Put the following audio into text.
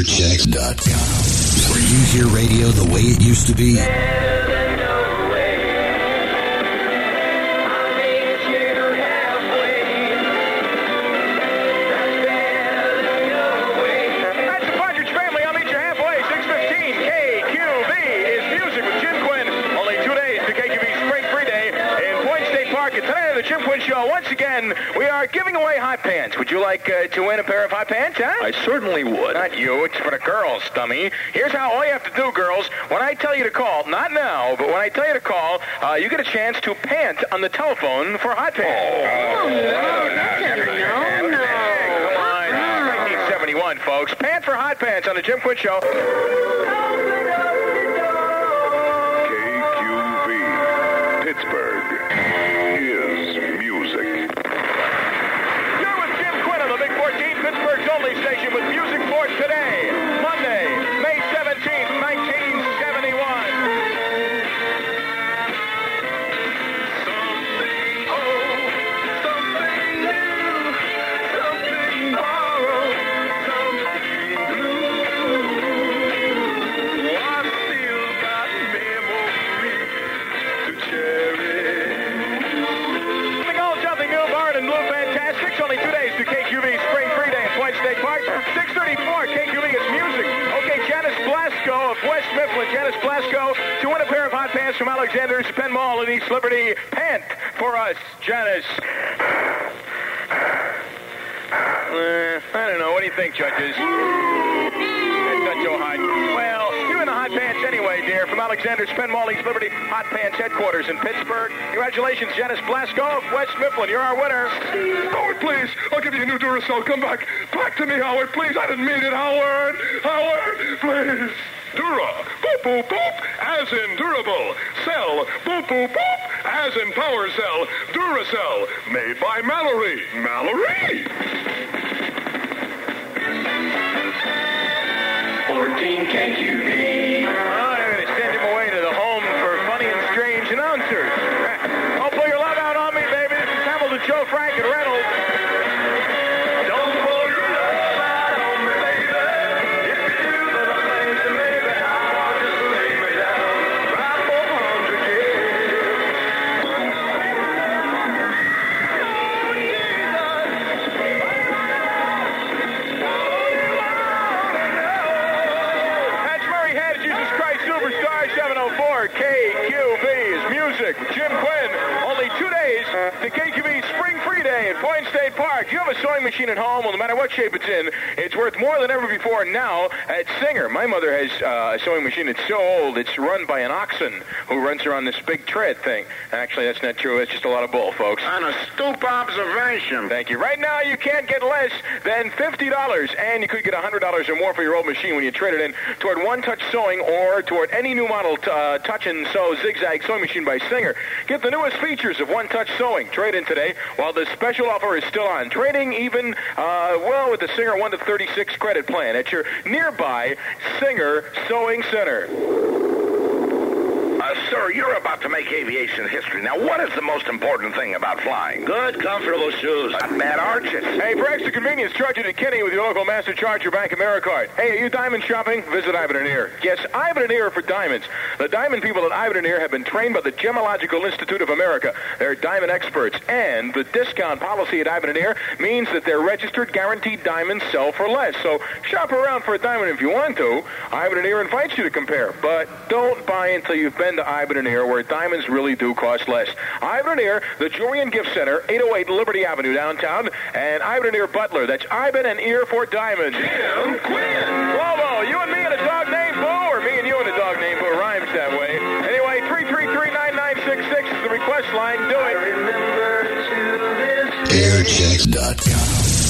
Airchexx.com. Where you hear radio the way it used to be. The Jim Quinn Show, once again, we are giving away hot pants. Would you like uh, to win a pair of hot pants, huh? I certainly would. Not you. It's for the girls, dummy. Here's how all you have to do, girls. When I tell you to call, not now, but when I tell you to call, uh, you get a chance to pant on the telephone for hot pants. Oh, no. No, no. Hey, come on. 1971, folks. Pant for hot pants on the Jim Quinn Show. 634, KQV is music. Okay, Janice Blasco of West Mifflin. Janice Blasco to win a pair of hot pants from Alexander's Penn Mall in East Liberty. Pant for us, Janice. Uh, I don't know. What do you think, judges? That's not so hot. Well, hot pants anyway, dear. From Alexander's Penn Mall, Liberty, Hot Pants headquarters in Pittsburgh. Congratulations, Janice Blasco of West Mifflin. You're our winner. Howard, please. I'll give you a new Duracell. Come back. Back to me, Howard. Please. I didn't mean it, Howard. Howard, please. Dura. Boop, boop, boop. As in durable. Cell. Boop, boop, boop. As in power cell. Duracell. Made by Mallory. Mallory? 14 KQV. Is oh music Jim Quinn. Only two days to KQV Spring Free Day at Point State Park. You have a sewing machine at home, well, no matter what shape it's in, it's worth more than ever before now at Singer. My mother has uh, a sewing machine. It's so old, it's run by an oxen who runs her on this big tread thing. Actually, that's not true. It's just a lot of bull, folks. On a astute observation. Thank you. Right now, you can't get less than $50, and you could get $100 or more for your old machine when you trade it in toward One Touch Sewing or toward any new model t- uh, Touch and Sew Zigzag Sewing Machine by Singer. Get the newest features of One Touch Sewing. Trade in today while the special offer is still on. Trading even, uh, well, with the Singer 1 to 36 credit plan at your nearby Singer Sewing Center. Sir, you're about to make aviation history. Now, what is the most important thing about flying? Good, comfortable shoes. Not bad arches. Hey, for extra convenience, charge it to Kinney with your local Master Charger BankAmericard. Hey, are you diamond shopping? Visit Ivan and Ear. Yes, Ivan and Ear for diamonds. The diamond people at Ivan and Ear have been trained by the Gemological Institute of America. They're diamond experts, and the discount policy at Ivan and Ear means that their registered guaranteed diamonds sell for less. So shop around for a diamond if you want to. Ivan and Ear invites you to compare, but don't buy until you've been to Ivan and Ear, where diamonds really do cost less. Ivan and Ear, the Jewelry and Gift Center, 808 Liberty Avenue downtown, and Ivan and Ear Butler. That's Ivan and Ear for diamonds. Jim Quinn. Lobo, you and me and a dog named Boo, or me and you and a dog named Boo rhymes that way. Anyway, 333-9966 is the request line. Do it. Remember to this Airchexx.com.